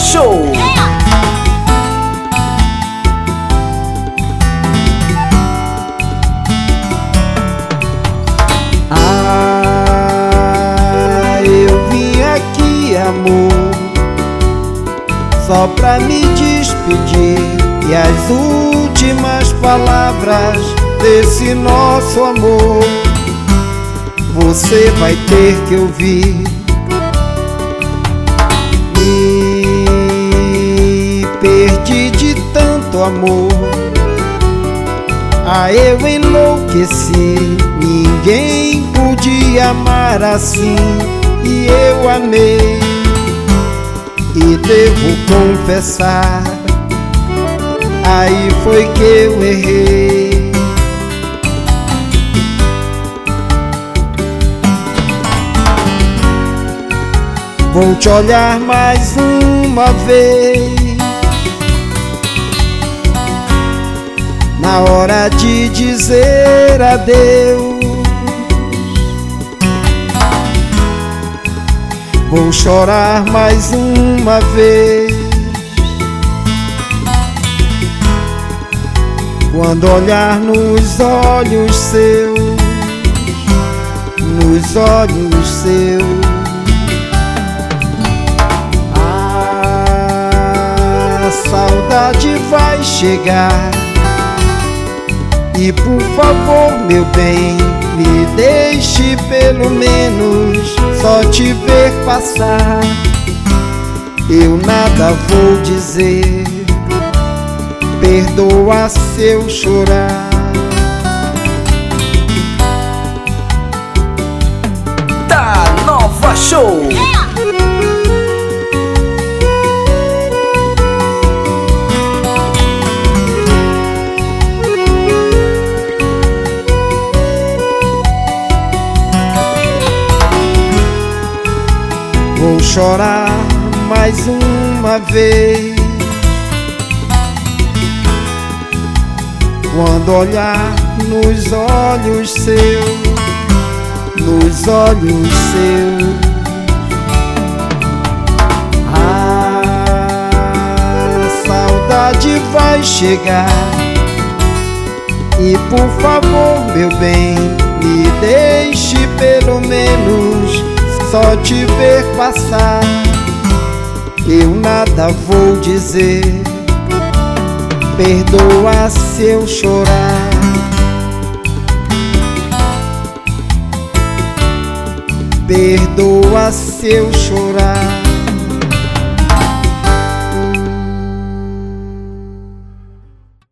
Show! Ah, eu vim aqui, amor, só pra me despedir e as últimas palavras desse nosso amor você vai ter que ouvir. Perdi de tanto amor. Ah, eu enlouqueci. Ninguém podia amar assim. E eu amei. E devo confessar. Aí foi que eu errei. Vou te olhar mais uma vez Na hora de dizer adeus. Vou chorar mais uma vez. Quando olhar nos olhos seus Nos olhos seus. Saudade vai chegar. E por favor, meu bem, me deixe pelo menos só te ver passar. Eu nada vou dizer, perdoa se chorar. Da Nova Show! Chorar mais uma vez. Quando olhar nos olhos seus Nos olhos seus. Saudade vai chegar. E por favor, meu bem, me deixe pelo menos só te ver passar. Eu nada vou dizer, perdoa se eu chorar. Perdoa se eu chorar.